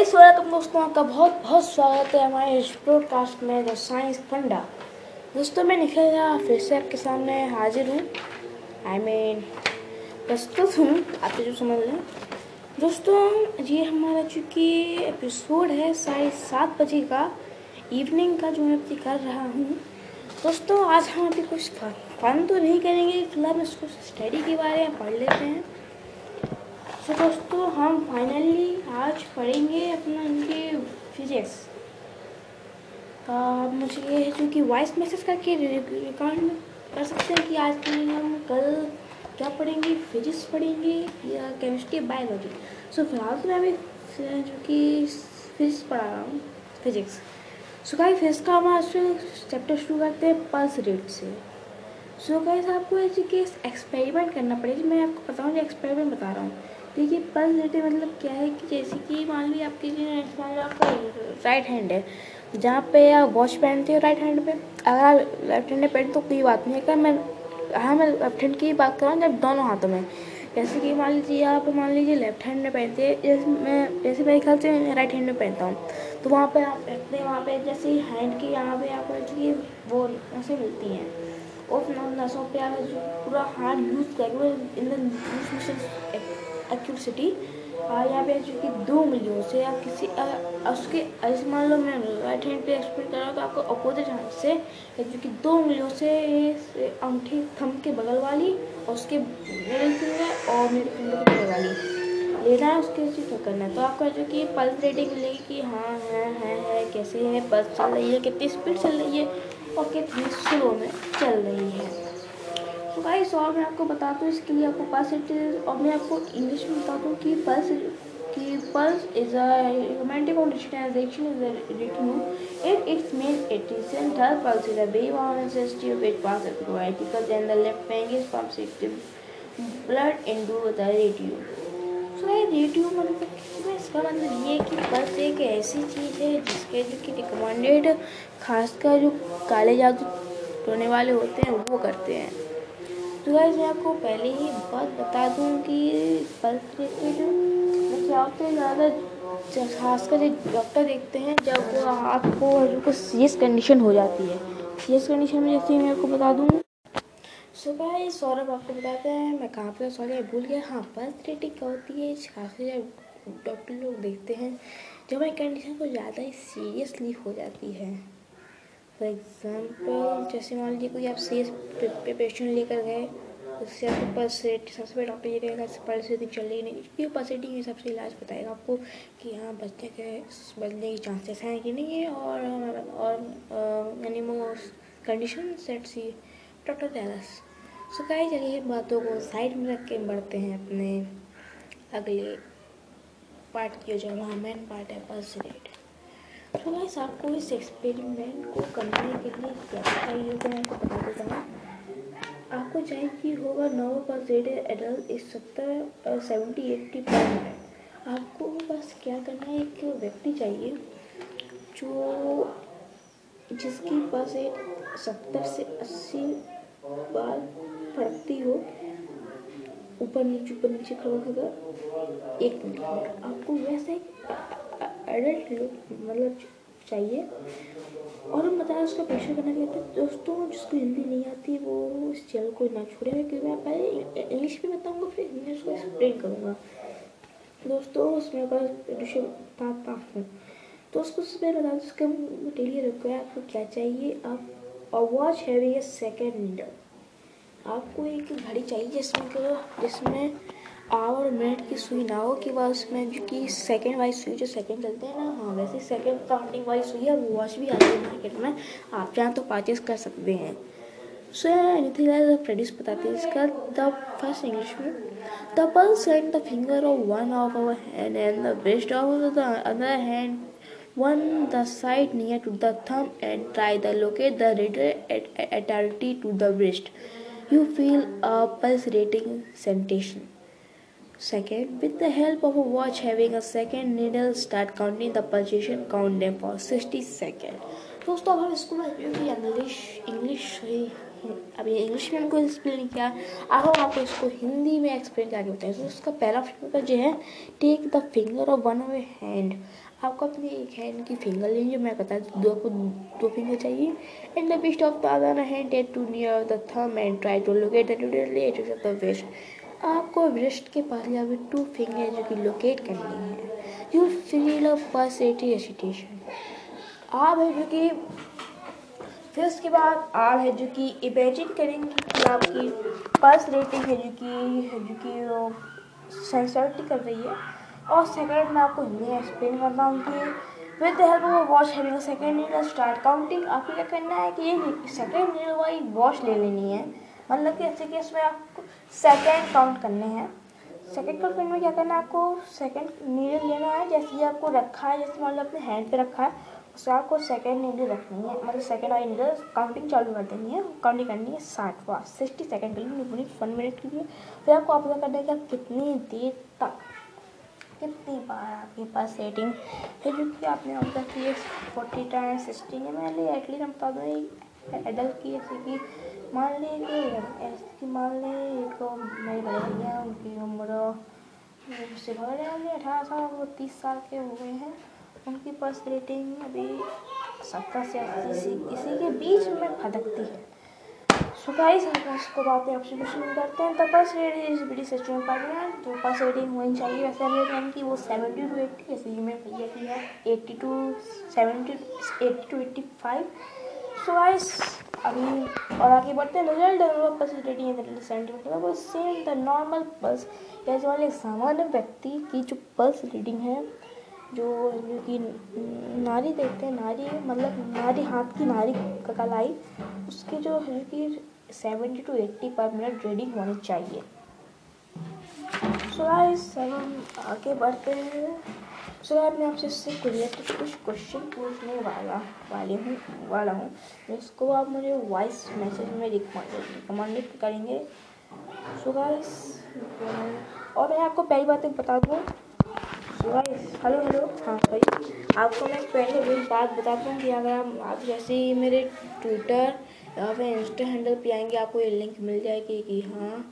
Guys स्वागत तुम दोस्तों, आपका बहुत बहुत स्वागत है हमारे इस ब्रॉडकास्ट में द साइंस फंडा दोस्तों, मैं निखिल फिर से आपके सामने हाजिर हूँ। आई मीन प्रस्तुत हूँ आप जो समझ लें। दोस्तों, ये हमारा चूँकि एपिसोड है साढ़े सात बजे का इवनिंग का जो मैं अभी कर रहा हूँ। दोस्तों, आज हम अभी कुछ फन तो नहीं करेंगे, फ़िलहाल इसको स्टडी के बारे में पढ़ लेते हैं। तो दोस्तों, हम फाइनली आज पढ़ेंगे अपना इनके फिजिक्स का मुझे ये है जो कि वॉइस मैसेज करके रिकॉर्ड कर सकते हैं कि आज के लिए हम कल क्या पढ़ेंगे? फिजिक्स पढ़ेंगे या केमिस्ट्री बायोलॉजी सो फ़िलहाल तो मैं अभी जो कि फिजिक्स पढ़ा रहा हूँ फिजिक्स सो गाइस फिजिक्स का हम आज चैप्टर शुरू करते हैं पल्स रेट से. सो गाइस आपको ऐसे कि एक्सपेरिमेंट करना पड़ेगा। मैं आपको बताऊँ एक्सपेरिमेंट बता रहा हूँ। देखिए पल्स रेटे मतलब क्या है कि जैसे कि मान लीजिए आपकी मान लो आपका राइट हैंड है, जहाँ पे आप वॉच पहनते हो राइट हैंड पे, अगर आप लेफ़्ट हैंड पहनते तो कोई बात नहीं है। मैं हाँ मैं लेफ़्ट हैंड की बात कर रहा हूँ, जब दोनों हाथों में। जैसे कि मान लीजिए, आप मान लीजिए लेफ़्ट हैंड में पहनते हैं, जैसे मैं, जैसे मेरे ख्याल से मैं राइट हैंड में पहनता हूँ तो वहाँ पे आप अपने वहाँ पे जैसे हैंड की यहाँ पे आपको वो ऐसे मिलती हैं और नसों पे आप पूरा हाथ यूज़ करके इन द एक्यूसिटी यहाँ पे जो कि दो उंगलियों से या किसी आ, उसके ऐसे मान लो मैं राइट हैंड पे एक्सप्लेन कर रहा हूँ तो आपको अपोजिट हाथ से जो कि दो उंगलियों से अंगूठी थम के बगल वाली और उसके मिडिल फिंगर और मिडिल फिंगर के बगल वाली। लेना है उसके चीज़ करना है? तो आपका जो कि पल्स रेटिंग मिलेगी कि हाँ है है है कैसे है पल्स चल रही है कितनी स्पीड चल रही है और कितनी स्लो में चल रही है। तो गाइस और मैं आपको बताता हूँ इसके लिए आपको पास और मैं आपको इंग्लिश में बताता हूँ कि पल्स कि पल्स इज़ अ रोमांटिक और is written it it's main it third pulse is a pass left blood in do the radio so ये रेडियो मतलब इसका मतलब ये कि पल्स एक ऐसी चीज़ है जिसके जो कि रिकमेंडेड खासकर जो काले जादू होने वाले होते हैं वो करते हैं। तो गाइस मैं आपको पहले ही बात बता दूँ कि पल्स रेटेड में क्या होता है ज़्यादा खासकर एक डॉक्टर देखते हैं, जब वो आपको कुछ सीरियस कंडीशन हो जाती है। सीरियस कंडीशन में जैसे मैं आपको बता दूँ, सुबह सौरभ आपको बताते हैं, मैं कहाँ पर सॉरी भूल गया। हाँ पल्स रेटिंग क्या होती है खासकर जब डॉक्टर लोग देखते हैं, जब हमारी कंडीशन को ज़्यादा ही सीरियसली हो जाती है। फॉर एग्ज़ाम्पल जैसे मान लीजिए कोई आप सीरियस प्रिपरेशन लेकर गए, उससे आपको पल्स रेट सबसे पहले डॉक्टर ये कहेगा रेटिंग चल रही नहीं क्योंकि पल्स रेटिंग हिसाब से इलाज बताएगा आपको कि हाँ बचने के बचने के चांसेस हैं कि नहीं है और और यानी वो condition set see doctor tells so कई चलिए बातों को साइड में रख के बढ़ते हैं अपने अगले पार्ट की जो हमारा मेन पार्ट है पल्स रेट तो गाइस आपको इस एक्सपेरिमेंट को करने के लिए क्या चाहिए तो मैं आपको बता देता हूँ। आपको चाहिए होगा नौ रेट एडल्ट इस सत्तर सेवेंटी एट्टी पर मिनट आपको बस क्या करना है, एक व्यक्ति चाहिए जो जिसकी पास एक सत्तर से अस्सी बार फड़कती हो, ऊपर नीचे ऊपर नीचे खड़ा होगा एक मिनट, आपको वैसे एडल्ट लोग मतलब चाहिए। और हम बताया उसका प्रेशर करना चाहते हैं दोस्तों, जिसको हिंदी नहीं आती, वो इस चैनल को ना छोड़े। क्योंकि मैं पहले इंग्लिश में बताऊँगा, फिर हिंदी उसको एक्सप्लेन करूँगा। दोस्तों, उसमें अगर एडिशन बताता हूँ तो उसको उसमें बता दो उसका डेली है आपको क्या चाहिए, आप और वॉच हैविंग ए सेकेंड आपको एक घड़ी चाहिए जिसमें जिसमें आवर मिनट की सुई ना हो कि बस उसमें जो कि सेकेंड वाइज सुई, जो सेकेंड चलते हैं ना हाँ वैसे सेकेंड काउंटिंग वाइज सुई है, वो वॉच भी आती है मार्केट में। आप चाहें तो परचेज कर सकते हैं। सो एनीथिंग लाइक प्रेडिस बताते हैं इसका? द फ़र्स्ट इंग्लिश में the pulse and the finger of one of our hand and the breast of the other hand one the side near to the thumb and try to locate the reader at authority to the wrist. You feel a pulsating sensation. Second, with the help of a watch having a second needle, start counting the pulsation, count them for 60 second दोस्तों अब हम इसको English English अभी English में हमको explain किया। अब हम आपको इसको हिंदी में एक्सप्लेन करके बताएँ तो उसका पहला फिंगर जो है take the finger of one of hand आपको अपनी एक हैंड की फिंगर लेंगे मैं बता दूँ दो आपको दो फिंगर चाहिए। एंड द बिस्ट ऑफ़ दादा hand take two near the thumb and try to locate the let the west आपको रिस्ट के पास यहाँ पे टू फिंगर जो कि लोकेट करनी है। यू फील अ पल्सेटिव एसिटेशन आप है जो कि, फिर उसके बाद आप है जो कि इमेजिन करेंगे कि आपकी पल्स रेटिंग है जो कि, है जो कि वो सेंसरिटी कर रही है। और सेकंड मैं आपको ये एक्सप्लेन करना होगी with the help of watch having second needle start counting आपको क्या करना है कि ये सेकंड नीडल वाली वॉच ले लेनी है। मतलब कि ऐसे केस में आपको सेकेंड काउंट करने हैं। सेकेंड काउंट करने में क्या करना है आपको? सेकेंड नीडल लेना है, जैसे ये आपको रखा है, जैसे मतलब अपने हैंड पे रखा है उससे आपको सेकेंड नीडल रखनी है। मतलब सेकेंड वाली नीडल काउंटिंग चालू कर देनी है काउंटिंग करनी है साठ बार सिक्सटी सेकेंड के लिए पूरी वन मिनट के लिए। फिर आपको आप करना है कि आप कितनी देर तक, कितनी बार आपके पास सेटिंग है जो कि आपने अब तक फोर्टी टाइम सिक्सटी मैंने एटलीस्ट हम बता दो एडल्ट की ऐसे कि मान ली कि ऐसे कि मान ली एक मेरे बड़े भैया उनकी उम्र से बड़े होंगे अठारह साल वो तीस साल के हो गए हैं उनकी पर्स रेटिंग अभी सत्तर से अस्सी इसी के बीच में खदकती है सो गाइस हम इसको बात में आपसे क्वेश्चन करते हैं तो पर्स रेटिंग इज़ बड़ी सिस्टम पढ़ रहे हैं तो फ़र्स्ट रेटिंग होनी चाहिए वैसे रेट यानी कि वो सेवेंटी टू एट्टी जैसे कि मेरे भैया की है eighty two seventy eighty two eighty five so guys अभी, और आगे बढ़ते हैं। रिज़ल्ट पल्स रेटिंग है वो सेम द नॉर्मल पल्स जैसे वाले सामान्य व्यक्ति की जो पल्स रीडिंग है, जो कि नारी देखते हैं, नारी मतलब नारी हाथ की नारी का कलाई, उसकी जो है कि सेवेंटी टू एट्टी पर मिनट रीडिंग होनी चाहिए। सो आगे बढ़ते हैं। सो so, मैं आपसे इससे रिलेटेड कुछ क्वेश्चन पूछने वाला वाले हूँ वाला हूँ। जिसको आप मुझे वॉइस मैसेज में रिकमेंड करेंगे। सो गाइस और मैं आपको पहली बात एक बता दूँ। सो गाइस हेलो हेलो हाँ भाई आपको मैं पहले वही बात बता दूँ कि अगर आप, आप जैसे ही मेरे ट्विटर या फिर इंस्टा हैंडल पे आएँगे आपको ये लिंक मिल जाएगी कि हाँ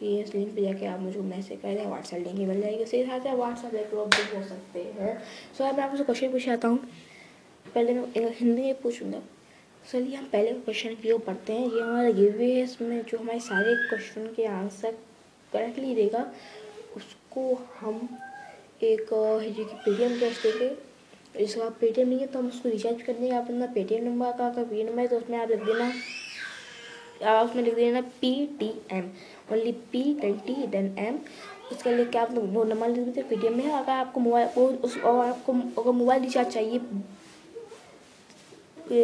कि इस लिंक पे जाके आप मुझे मैसेज कर दें व्हाट्सएप लिंक मिल जाएगी। उसी हिसाब से व्हाट्सएप लैपटॉप भी हो सकते हैं। सो अब मैं आपसे क्वेश्चन पूछ आता हूँ। पहले मैं हिंदी में पूछूँगा। चलिए, हम पहले क्वेश्चन की ओर पढ़ते हैं। ये हमारा गिव है इसमें जो हमारे सारे क्वेश्चन के आंसर करेक्टली देगा उसको हम एक पेटीएम कैश देंगे इसका आप पेटीएम नहीं है तो हम उसको रिचार्ज करने आप अपना पेटीएम नंबर का अगर पी नंबर है तो उसमें आप लिख देना। आप उसमें लिख देना P T M only P ten T then M उसके लिए क्या आप वो नंबर लिख देते पेटीएम में। अगर आपको मोबाइल, वो उस और आपको, अगर मोबाइल रिचार्ज चाहिए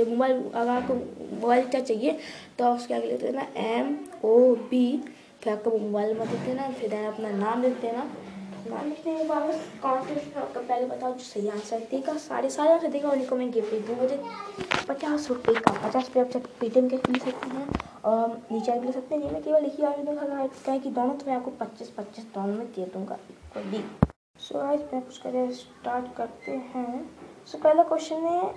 मोबाइल, अगर आपको मोबाइल रिचार्ज चाहिए तो आप उसके आगे लिख देना एम ओ बी फिर आपका मोबाइल नंबर लिख देना, फिर देना अपना नाम लिख देना। नाम लिखने के बाद कॉन्टेस्ट आपका पहले बताओ जो सही आंसर देगा। साढ़े सारे आंसर देगा उन्हीं को मैं गिफ्ट दूँ मुझे पचास रुपये का, पचास रुपये आप पेटीएम के ले सकते हैं। और भी ले सकते हैं मैं केवल लिखी आगे देखा क्या कि दोनों तो मैं आपको पच्चीस पच्चीस दोनों में दे दूँगा इक्वली सो आज मैं कुछ करें स्टार्ट करते हैं। सो पहला क्वेश्चन है,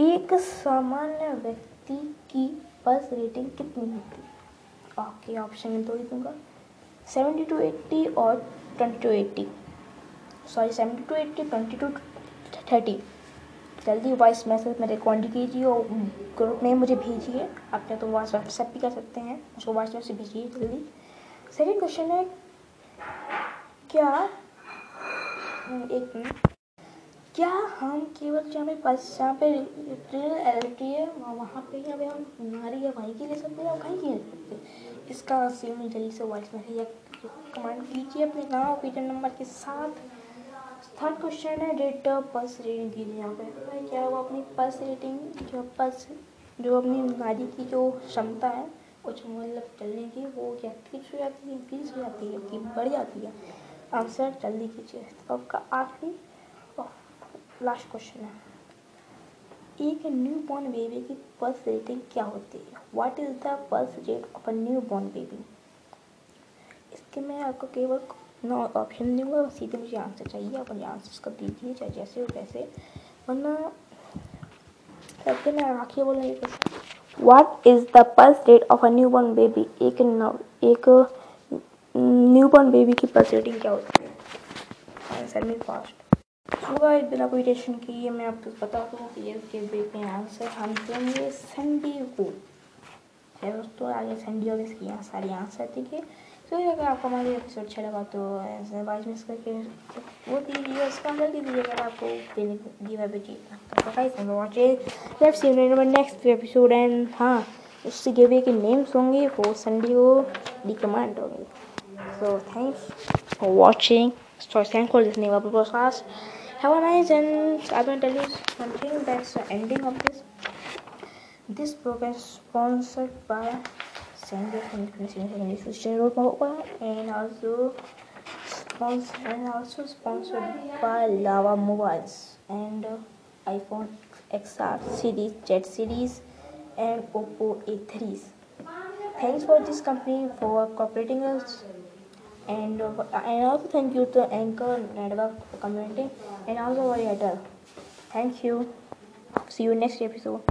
एक सामान्य व्यक्ति की पल्स रेटिंग कितनी होती है? ओके ऑप्शन में दो ही दूँगा। सेवेंटी टू एट्टी और twenty two eighty sorry seventy two eighty twenty two thirty जल्दी वॉइस मैसेज मेरे कॉन्टेक्ट कीजिए और ग्रुप में मुझे भेजिए। चाहे तो वॉइस व्हाट्सएप भी कर सकते हैं। उसको वॉइस मैसेज भेजिए जल्दी। सेकेंड क्वेश्चन है। क्या एक मिनट क्या हम केवल जहाँ पे बस, जहाँ पे रियल एलिटी है, वहाँ पे यहाँ पे हम नारी या भाई की ले सकते हैं या भाई की ले सकते इसका सेम जल्दी से वॉइस मैसेज या कमेंट कीजिए अपने नाम और पीटर नंबर के साथ। थर्ड क्वेश्चन है रेट पल्स रेटिंग कीजिए यहाँ पे। क्या वो अपनी पल्स रेटिंग जो पल्स जो अपनी नारी की जो क्षमता है कुछ मतलब चलने की, वो क्या ठीक हो जाती है इंक्रीज हो जाती है कि बढ़ जाती है। आंसर जल्दी कीजिए। तो आपका आखिरी लास्ट क्वेश्चन है। एक न्यू बॉर्न बेबी की पल्स रेटिंग क्या होती है? What is the pulse rate of a newborn baby इसके मैं आपको केवल नो ऑप्शन दूँगा सीधे मुझे आंसर चाहिए आप मुझे आंसर को दीजिए चाहे जैसे हो वैसे। वरना सबके मैं आखिर बोलना ये what is the pulse rate of a newborn baby एक नव एक न्यू बॉर्न बेबी की पल्स रेटिंग क्या होती है? आंसर में फास्ट सुबह बिना कोई टेंशन किए मैं आपको बता दूँ कि इसके के आंसर हम देंगे संडे को है दोस्तों आगे संडे और इसकी यहाँ सारी आंसर देखिए तो अगर आपको हमारे एपिसोड अच्छा लगा तो ऐसे मिस करके वो दीजिए उसका कर दीजिए अगर आपको for you next episode and हाँ उससे गिवे के नेम्स होंगे वो संडे को डिकमेंट होंगे so thanks for watching so thank for listening our podcast. Have a nice and i will tell you one thing that's the ending of this. This program is sponsored by Sandy from Secondary School and also sponsored and also sponsored by Lava Mobiles and uh, iPhone XR series, Jet series, and Oppo A3s. Thanks for this company for cooperating us and uh, and also thank you to Anchor Network for commenting and also for Airtel. Thank you. See you next episode.